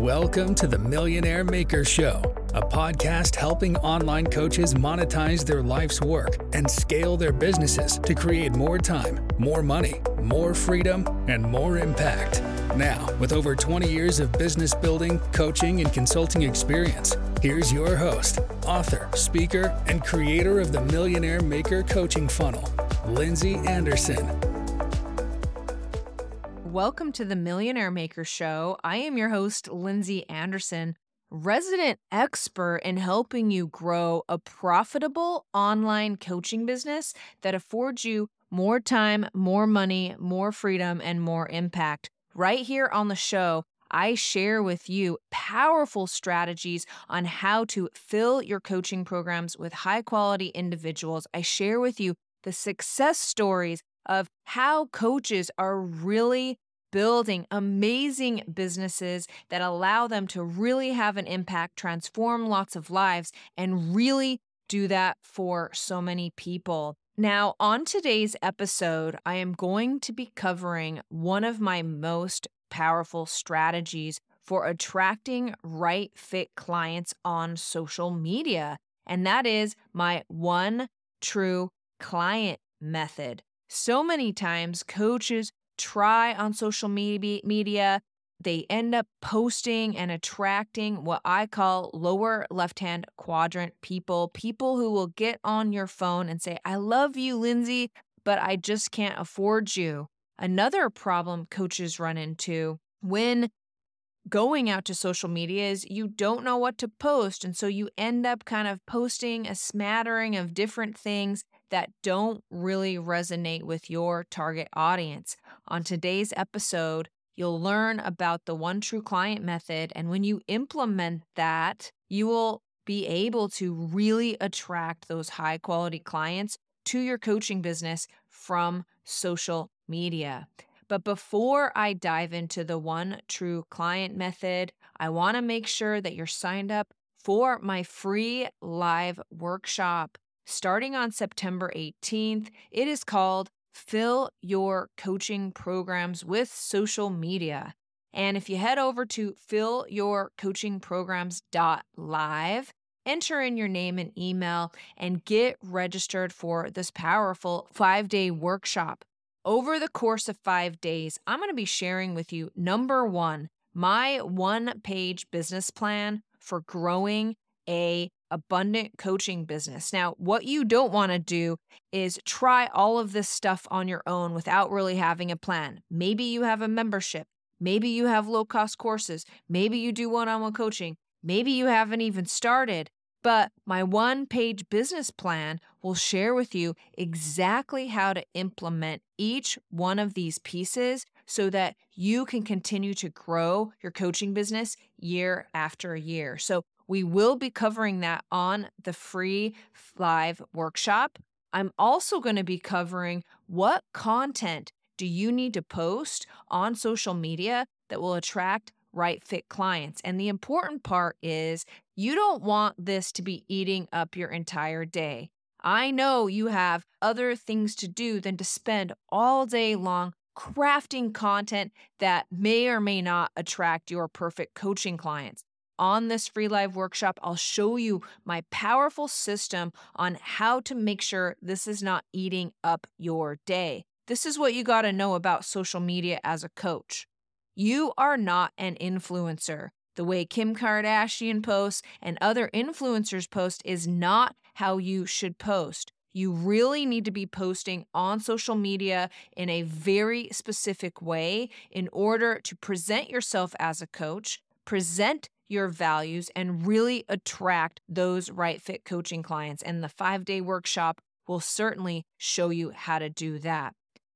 Welcome to the Millionaire Maker Show, a podcast helping online coaches monetize their life's work and scale their businesses to create more time, more money, more freedom, and more impact. Now, with over 20 years of business building, coaching, and consulting experience, here's your host, author, speaker, and creator of the Millionaire Maker Coaching Funnel, Lindsay Anderson. Welcome to the Millionaire Maker Show. I am your host, Lindsay Anderson, resident expert in helping you grow a profitable online coaching business that affords you more time, more money, more freedom, and more impact. Right here on the show, I share with you powerful strategies on how to fill your coaching programs with high quality individuals. I share with you the success stories of how coaches are really building amazing businesses that allow them to really have an impact, transform lots of lives, and really do that for so many people. Now, on today's episode, I am going to be covering one of my most powerful strategies for attracting right fit clients on social media, and that is my one true client method. So many times, coaches try on social media. They end up posting and attracting what I call lower left hand quadrant people, people who will get on your phone and say, I love you, Lindsay, but I just can't afford you. Another problem coaches run into when going out to social media is you don't know what to post. And so you end up kind of posting a smattering of different things that don't really resonate with your target audience. On today's episode, you'll learn about the one true client method. And when you implement that, you will be able to really attract those high quality clients to your coaching business from social media. But before I dive into the one true client method, I want to make sure that you're signed up for my free live workshop starting on September 18th. It is called Fill Your Coaching Programs with Social Media. And if you head over to fillyourcoachingprograms.live, enter in your name and email, and get registered for this powerful five day workshop. Over the course of five days, I'm going to be sharing with you number one, my one page business plan for growing a abundant coaching business. Now, what you don't want to do is try all of this stuff on your own without really having a plan. Maybe you have a membership, maybe you have low cost courses, maybe you do one on one coaching, maybe you haven't even started. But my one page business plan will share with you exactly how to implement each one of these pieces so that you can continue to grow your coaching business year after year. So, we will be covering that on the free live workshop. I'm also going to be covering what content do you need to post on social media that will attract right fit clients. And the important part is you don't want this to be eating up your entire day. I know you have other things to do than to spend all day long crafting content that may or may not attract your perfect coaching clients on this free live workshop, I'll show you my powerful system on how to make sure this is not eating up your day. This is what you got to know about social media as a coach. You are not an influencer. The way Kim Kardashian posts and other influencers post is not how you should post. You really need to be posting on social media in a very specific way in order to present yourself as a coach, present your values and really attract those right fit coaching clients. And the five day workshop will certainly show you how to do that.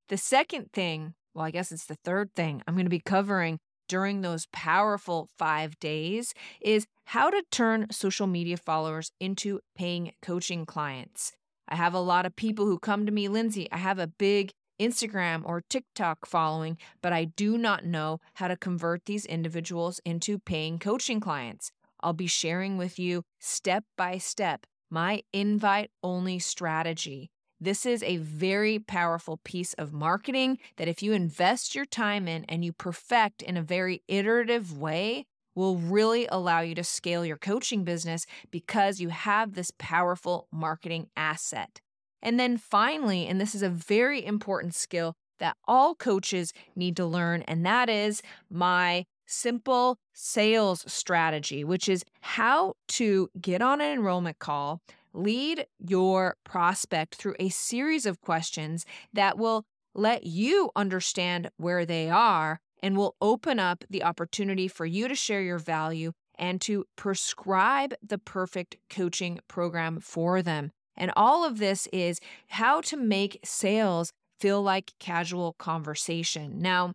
The second thing, well, I guess it's the third thing I'm going to be covering during those powerful five days is how to turn social media followers into paying coaching clients. I have a lot of people who come to me, Lindsay, I have a big Instagram or TikTok following, but I do not know how to convert these individuals into paying coaching clients. I'll be sharing with you step by step my invite only strategy. This is a very powerful piece of marketing that, if you invest your time in and you perfect in a very iterative way, will really allow you to scale your coaching business because you have this powerful marketing asset. And then finally, and this is a very important skill that all coaches need to learn, and that is my simple sales strategy, which is how to get on an enrollment call, lead your prospect through a series of questions that will let you understand where they are and will open up the opportunity for you to share your value and to prescribe the perfect coaching program for them. And all of this is how to make sales feel like casual conversation. Now,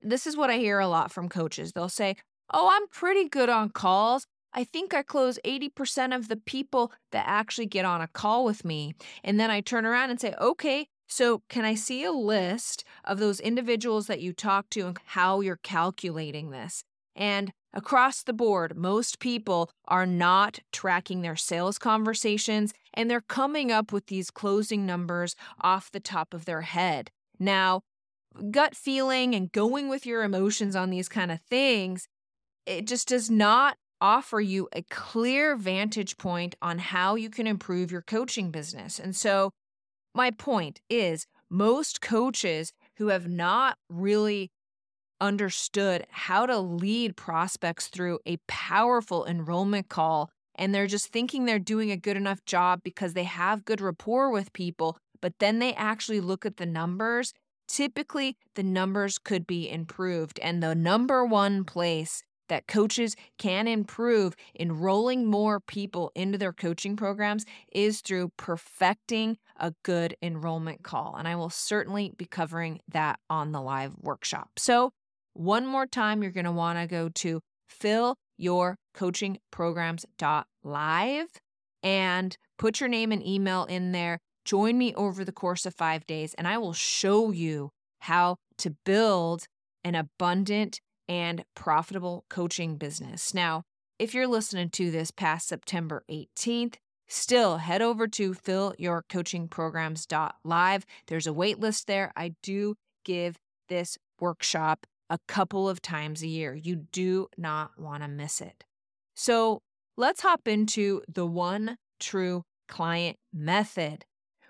this is what I hear a lot from coaches. They'll say, Oh, I'm pretty good on calls. I think I close 80% of the people that actually get on a call with me. And then I turn around and say, Okay, so can I see a list of those individuals that you talk to and how you're calculating this? And across the board, most people are not tracking their sales conversations and they're coming up with these closing numbers off the top of their head. Now, gut feeling and going with your emotions on these kind of things, it just does not offer you a clear vantage point on how you can improve your coaching business. And so, my point is most coaches who have not really understood how to lead prospects through a powerful enrollment call and they're just thinking they're doing a good enough job because they have good rapport with people but then they actually look at the numbers typically the numbers could be improved and the number one place that coaches can improve enrolling more people into their coaching programs is through perfecting a good enrollment call. And I will certainly be covering that on the live workshop. So, one more time, you're going to want to go to fillyourcoachingprograms.live and put your name and email in there. Join me over the course of five days, and I will show you how to build an abundant and profitable coaching business. Now, if you're listening to this past September 18th, still head over to fillyourcoachingprograms.live. There's a wait list there. I do give this workshop a couple of times a year. You do not want to miss it. So let's hop into the one true client method.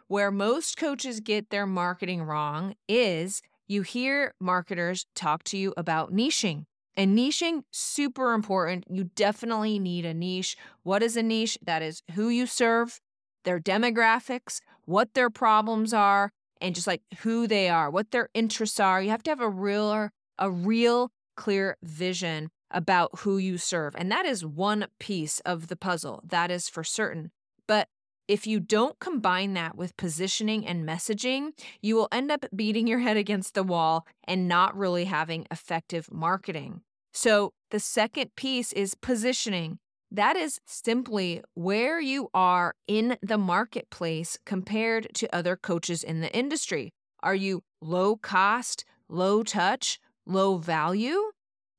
Where most coaches get their marketing wrong is you hear marketers talk to you about niching. And niching, super important. You definitely need a niche. What is a niche? That is who you serve, their demographics, what their problems are, and just like who they are, what their interests are. You have to have a real, a real clear vision about who you serve. And that is one piece of the puzzle. That is for certain. But if you don't combine that with positioning and messaging, you will end up beating your head against the wall and not really having effective marketing. So, the second piece is positioning. That is simply where you are in the marketplace compared to other coaches in the industry. Are you low cost, low touch, low value?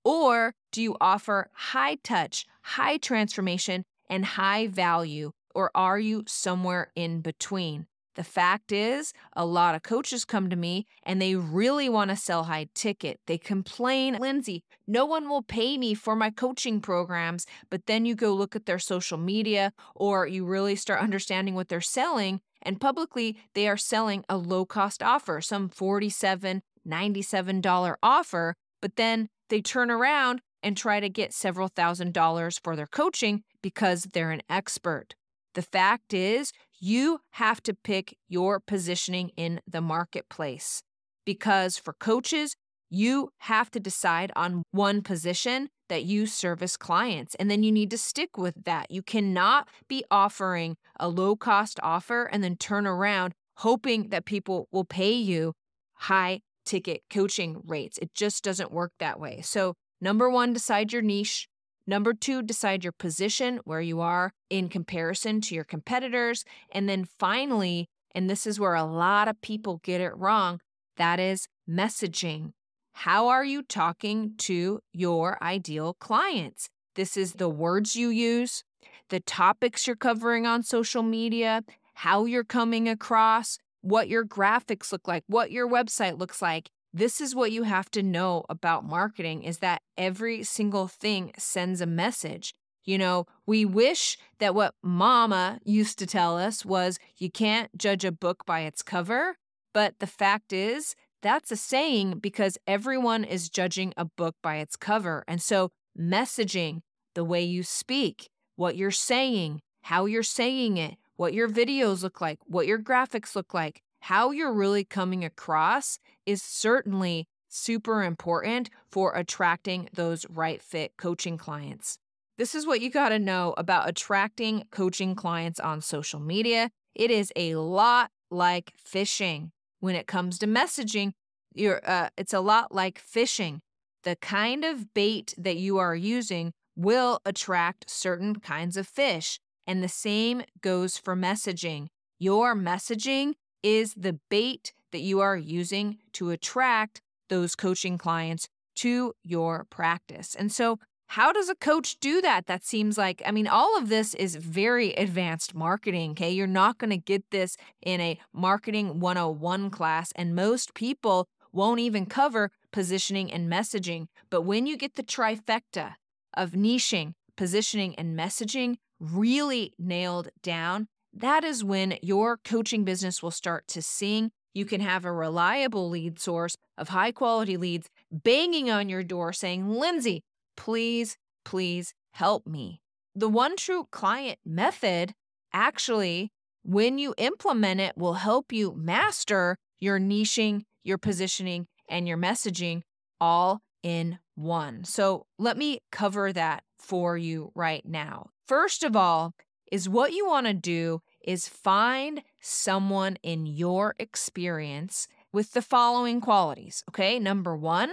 Or do you offer high touch, high transformation, and high value or are you somewhere in between? The fact is, a lot of coaches come to me and they really want to sell high ticket. They complain, Lindsay, no one will pay me for my coaching programs. But then you go look at their social media or you really start understanding what they're selling. And publicly, they are selling a low cost offer, some $47, $97 offer. But then they turn around and try to get several thousand dollars for their coaching because they're an expert. The fact is, you have to pick your positioning in the marketplace because for coaches, you have to decide on one position that you service clients, and then you need to stick with that. You cannot be offering a low cost offer and then turn around hoping that people will pay you high ticket coaching rates. It just doesn't work that way. So, number one, decide your niche. Number two, decide your position, where you are in comparison to your competitors. And then finally, and this is where a lot of people get it wrong, that is messaging. How are you talking to your ideal clients? This is the words you use, the topics you're covering on social media, how you're coming across, what your graphics look like, what your website looks like. this is what you have to know about marketing is that every single thing sends a message. You know, we wish that what mama used to tell us was you can't judge a book by its cover. But the fact is, that's a saying because everyone is judging a book by its cover. And so, messaging, the way you speak, what you're saying, how you're saying it, what your videos look like, what your graphics look like, how you're really coming across is certainly super important for attracting those right fit coaching clients. This is what you got to know about attracting coaching clients on social media. It is a lot like fishing. When it comes to messaging, you're, uh, it's a lot like fishing. The kind of bait that you are using will attract certain kinds of fish. And the same goes for messaging. Your messaging is the bait that you are using to attract those coaching clients to your practice. And so, how does a coach do that? That seems like, I mean, all of this is very advanced marketing, okay? You're not going to get this in a marketing 101 class, and most people won't even cover positioning and messaging. But when you get the trifecta of niching, positioning, and messaging really nailed down, that is when your coaching business will start to sing. You can have a reliable lead source of high quality leads banging on your door saying, Lindsay, please, please help me. The one true client method actually, when you implement it, will help you master your niching, your positioning, and your messaging all in one. So let me cover that for you right now. First of all, is what you want to do is find someone in your experience with the following qualities. Okay. Number one,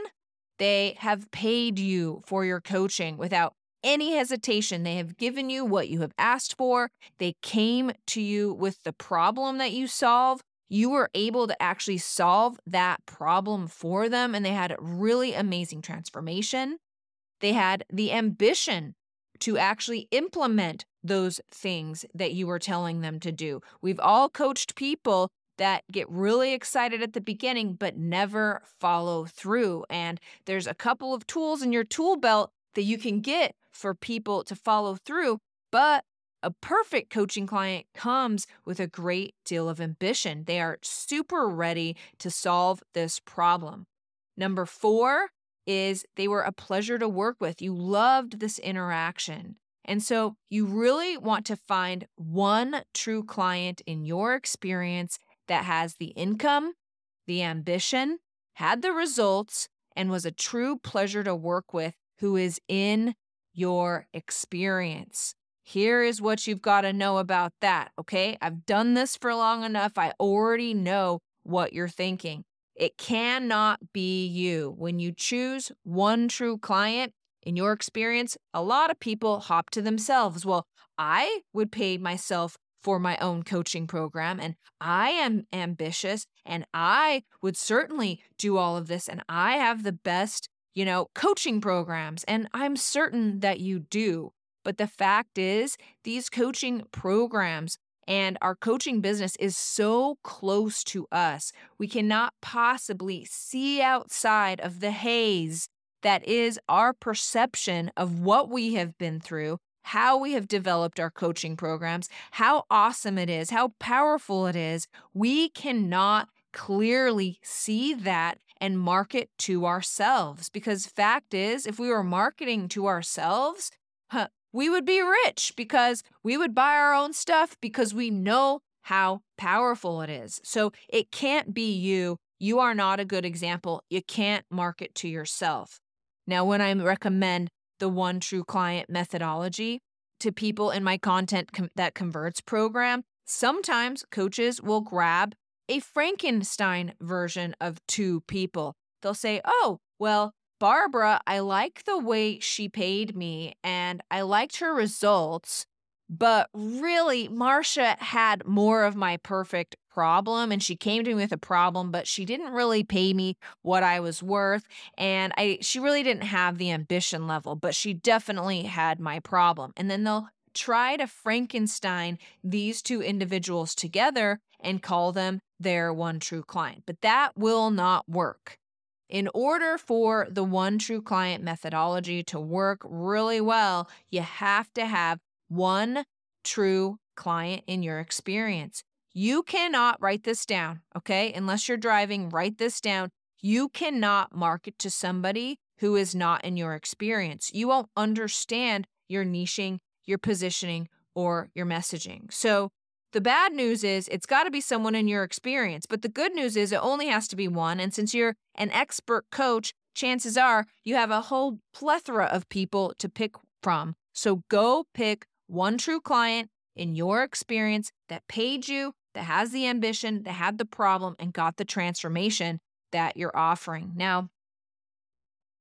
they have paid you for your coaching without any hesitation. They have given you what you have asked for. They came to you with the problem that you solve. You were able to actually solve that problem for them, and they had a really amazing transformation. They had the ambition to actually implement those things that you were telling them to do. We've all coached people that get really excited at the beginning but never follow through. And there's a couple of tools in your tool belt that you can get for people to follow through, but a perfect coaching client comes with a great deal of ambition. They are super ready to solve this problem. Number four is they were a pleasure to work with. You loved this interaction. And so you really want to find one true client in your experience that has the income, the ambition, had the results, and was a true pleasure to work with who is in your experience. Here is what you've got to know about that, okay? I've done this for long enough. I already know what you're thinking. It cannot be you. When you choose one true client, in your experience, a lot of people hop to themselves. Well, I would pay myself for my own coaching program and I am ambitious and I would certainly do all of this and I have the best, you know, coaching programs and I'm certain that you do. But the fact is, these coaching programs and our coaching business is so close to us. We cannot possibly see outside of the haze that is our perception of what we have been through, how we have developed our coaching programs, how awesome it is, how powerful it is. We cannot clearly see that and market to ourselves because fact is if we were marketing to ourselves huh, we would be rich because we would buy our own stuff because we know how powerful it is. So it can't be you. You are not a good example. You can't market to yourself. Now, when I recommend the one true client methodology to people in my content com- that converts program, sometimes coaches will grab a Frankenstein version of two people. They'll say, oh, well, Barbara, I like the way she paid me and I liked her results. But really, Marcia had more of my perfect problem and she came to me with a problem, but she didn't really pay me what I was worth. And I she really didn't have the ambition level, but she definitely had my problem. And then they'll try to Frankenstein these two individuals together and call them their one true client. But that will not work. In order for the one true client methodology to work really well, you have to have one true client in your experience. You cannot write this down, okay? Unless you're driving, write this down. You cannot market to somebody who is not in your experience. You won't understand your niching, your positioning, or your messaging. So, the bad news is it's got to be someone in your experience, but the good news is it only has to be one. And since you're an expert coach, chances are you have a whole plethora of people to pick from. So go pick one true client in your experience that paid you, that has the ambition, that had the problem, and got the transformation that you're offering. Now,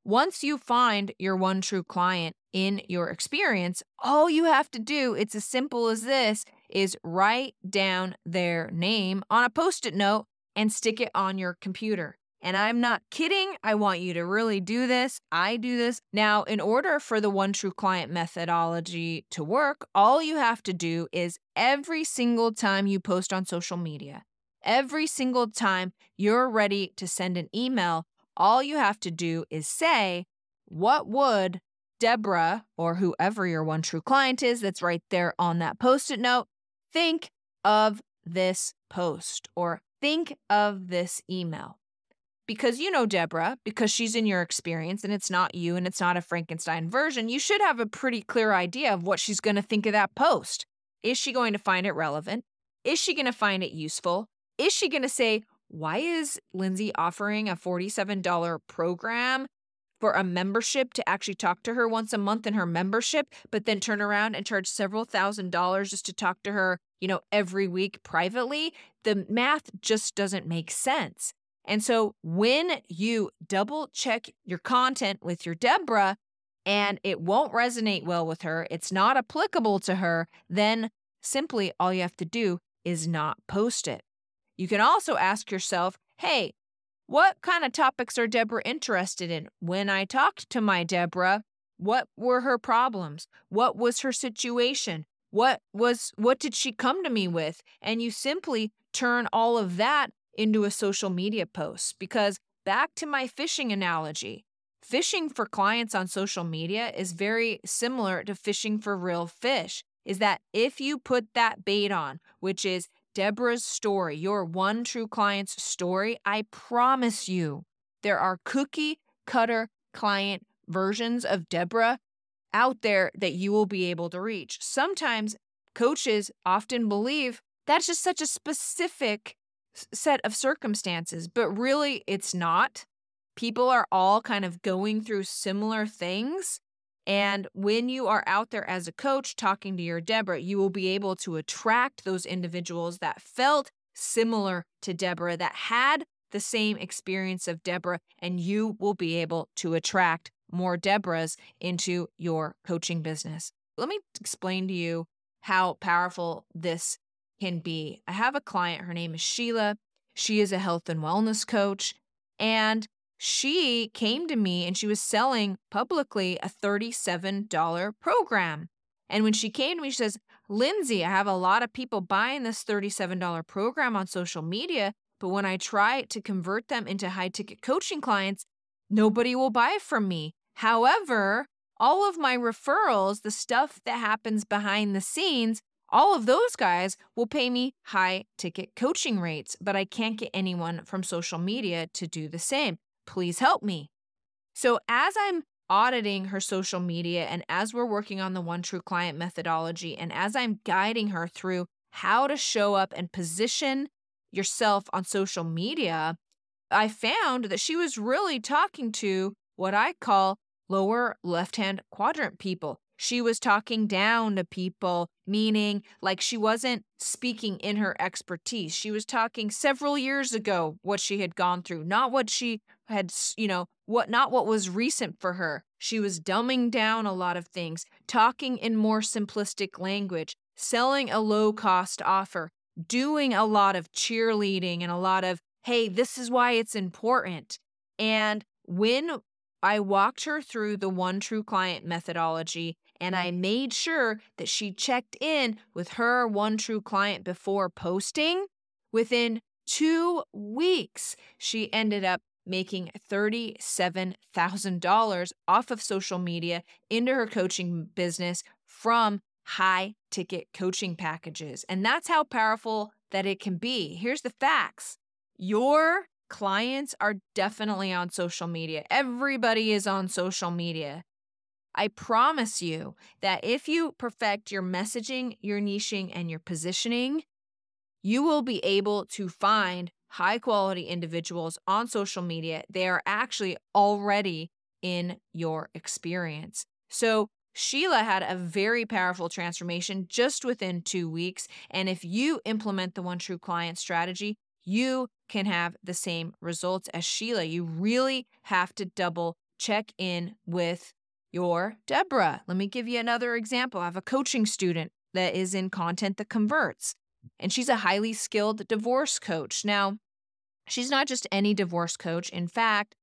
once you find your one true client in your experience, all you have to do, it's as simple as this, is write down their name on a post it note and stick it on your computer. And I'm not kidding. I want you to really do this. I do this. Now, in order for the one true client methodology to work, all you have to do is every single time you post on social media, every single time you're ready to send an email, all you have to do is say, What would Deborah or whoever your one true client is that's right there on that post it note think of this post or think of this email? Because you know Deborah, because she's in your experience and it's not you and it's not a Frankenstein version, you should have a pretty clear idea of what she's going to think of that post. Is she going to find it relevant? Is she going to find it useful? Is she going to say, why is Lindsay offering a $47 program for a membership to actually talk to her once a month in her membership, but then turn around and charge several thousand dollars just to talk to her, you know, every week privately? The math just doesn't make sense. And so when you double check your content with your Deborah and it won't resonate well with her, it's not applicable to her, then simply all you have to do is not post it. You can also ask yourself, hey, what kind of topics are Deborah interested in? When I talked to my Deborah, what were her problems? What was her situation? What was what did she come to me with? And you simply turn all of that into a social media post because back to my fishing analogy. Fishing for clients on social media is very similar to fishing for real fish. Is that if you put that bait on, which is Deborah's story, your one true client's story, I promise you there are cookie cutter client versions of Deborah out there that you will be able to reach. Sometimes coaches often believe that's just such a specific set of circumstances, but really it's not. People are all kind of going through similar things. And when you are out there as a coach talking to your Deborah, you will be able to attract those individuals that felt similar to Deborah, that had the same experience of Deborah, and you will be able to attract more Deborahs into your coaching business. Let me explain to you how powerful this can be. I have a client, her name is Sheila. She is a health and wellness coach. And she came to me and she was selling publicly a $37 program. And when she came to me, she says, Lindsay, I have a lot of people buying this $37 program on social media, but when I try to convert them into high ticket coaching clients, nobody will buy from me. However, all of my referrals, the stuff that happens behind the scenes, all of those guys will pay me high ticket coaching rates, but I can't get anyone from social media to do the same. Please help me. So, as I'm auditing her social media and as we're working on the One True Client methodology, and as I'm guiding her through how to show up and position yourself on social media, I found that she was really talking to what I call lower left hand quadrant people. She was talking down to people, meaning like she wasn't speaking in her expertise. She was talking several years ago what she had gone through, not what she had, you know, what not what was recent for her. She was dumbing down a lot of things, talking in more simplistic language, selling a low cost offer, doing a lot of cheerleading and a lot of, hey, this is why it's important. And when I walked her through the one true client methodology and I made sure that she checked in with her one true client before posting. Within two weeks, she ended up making $37,000 off of social media into her coaching business from high ticket coaching packages. And that's how powerful that it can be. Here's the facts your clients are definitely on social media, everybody is on social media. I promise you that if you perfect your messaging, your niching, and your positioning, you will be able to find high quality individuals on social media. They are actually already in your experience. So, Sheila had a very powerful transformation just within two weeks. And if you implement the One True Client strategy, you can have the same results as Sheila. You really have to double check in with your Deborah. Let me give you another example. I have a coaching student that is in content that converts, and she's a highly skilled divorce coach. Now, she's not just any divorce coach. In fact,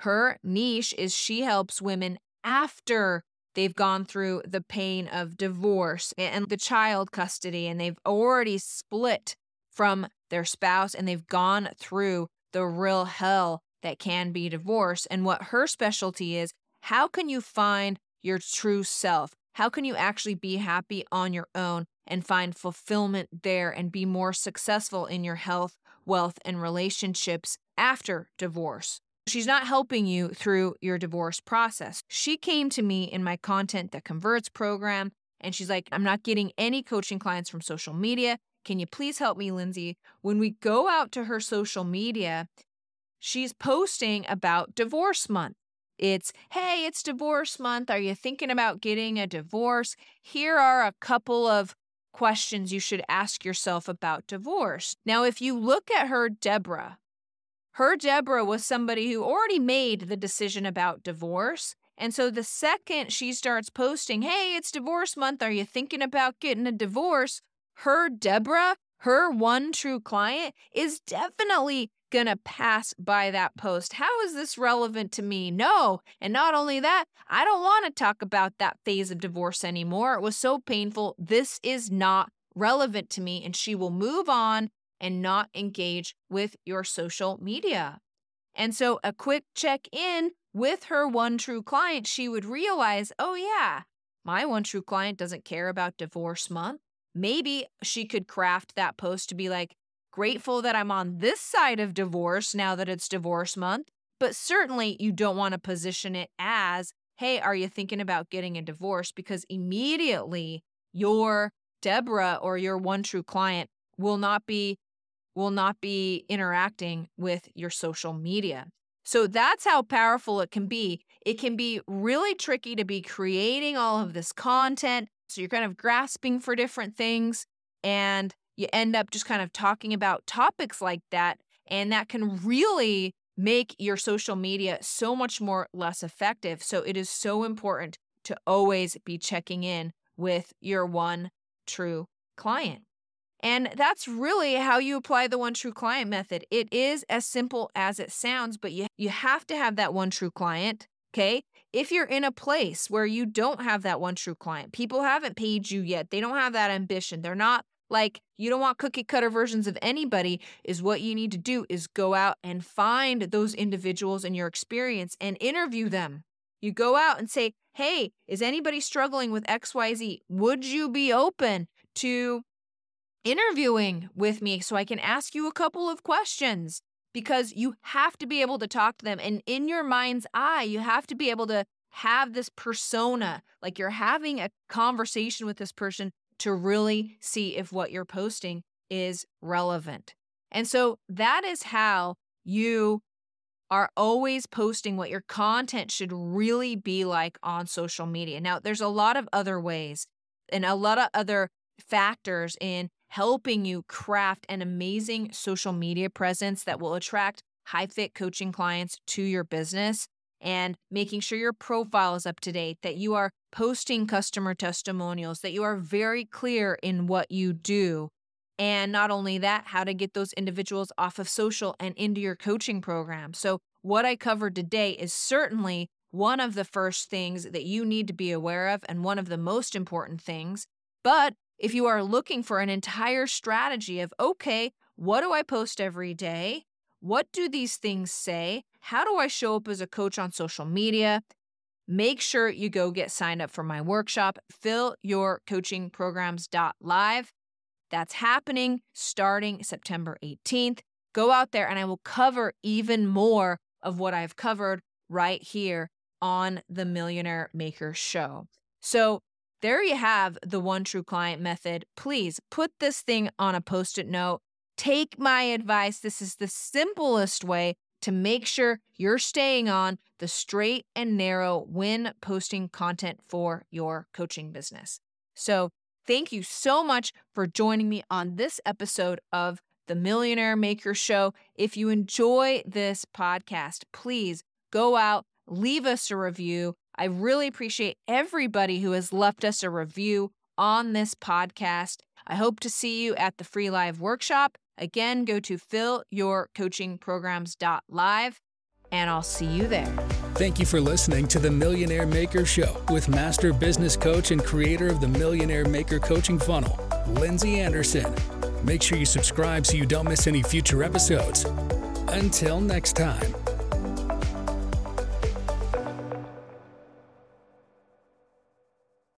her niche is she helps women after they've gone through the pain of divorce and the child custody, and they've already split from their spouse and they've gone through the real hell that can be divorce. And what her specialty is how can you find your true self? How can you actually be happy on your own and find fulfillment there and be more successful in your health, wealth, and relationships after divorce? She's not helping you through your divorce process. She came to me in my Content That Converts program and she's like, I'm not getting any coaching clients from social media. Can you please help me, Lindsay? When we go out to her social media, she's posting about divorce month. It's, hey, it's divorce month. Are you thinking about getting a divorce? Here are a couple of questions you should ask yourself about divorce. Now, if you look at her Deborah, her Deborah was somebody who already made the decision about divorce. And so the second she starts posting, hey, it's divorce month. Are you thinking about getting a divorce? Her Deborah, her one true client, is definitely going to pass by that post. How is this relevant to me? No. And not only that, I don't want to talk about that phase of divorce anymore. It was so painful. This is not relevant to me. And she will move on and not engage with your social media. And so, a quick check in with her one true client, she would realize, oh, yeah, my one true client doesn't care about divorce month. Maybe she could craft that post to be like, Grateful that I'm on this side of divorce now that it's divorce month, but certainly you don't want to position it as, hey, are you thinking about getting a divorce? Because immediately your Deborah or your one true client will not be will not be interacting with your social media. So that's how powerful it can be. It can be really tricky to be creating all of this content. So you're kind of grasping for different things and you end up just kind of talking about topics like that. And that can really make your social media so much more less effective. So it is so important to always be checking in with your one true client. And that's really how you apply the one true client method. It is as simple as it sounds, but you, you have to have that one true client. Okay. If you're in a place where you don't have that one true client, people haven't paid you yet, they don't have that ambition, they're not like you don't want cookie cutter versions of anybody is what you need to do is go out and find those individuals in your experience and interview them. You go out and say hey is anybody struggling with xyz would you be open to interviewing with me so i can ask you a couple of questions? Because you have to be able to talk to them and in your mind's eye you have to be able to have this persona. Like you're having a conversation with this person to really see if what you're posting is relevant. And so that is how you are always posting what your content should really be like on social media. Now, there's a lot of other ways and a lot of other factors in helping you craft an amazing social media presence that will attract high fit coaching clients to your business and making sure your profile is up to date, that you are posting customer testimonials, that you are very clear in what you do. And not only that, how to get those individuals off of social and into your coaching program. So, what I covered today is certainly one of the first things that you need to be aware of and one of the most important things. But if you are looking for an entire strategy of, okay, what do I post every day? What do these things say? How do I show up as a coach on social media? Make sure you go get signed up for my workshop, fill fillyourcoachingprograms.live. That's happening starting September 18th. Go out there and I will cover even more of what I've covered right here on the Millionaire Maker Show. So, there you have the one true client method. Please put this thing on a post it note. Take my advice. This is the simplest way to make sure you're staying on the straight and narrow when posting content for your coaching business. So, thank you so much for joining me on this episode of the Millionaire Maker Show. If you enjoy this podcast, please go out, leave us a review. I really appreciate everybody who has left us a review on this podcast. I hope to see you at the free live workshop. Again, go to fillyourcoachingprograms.live and I'll see you there. Thank you for listening to the Millionaire Maker Show with master business coach and creator of the Millionaire Maker Coaching Funnel, Lindsay Anderson. Make sure you subscribe so you don't miss any future episodes. Until next time.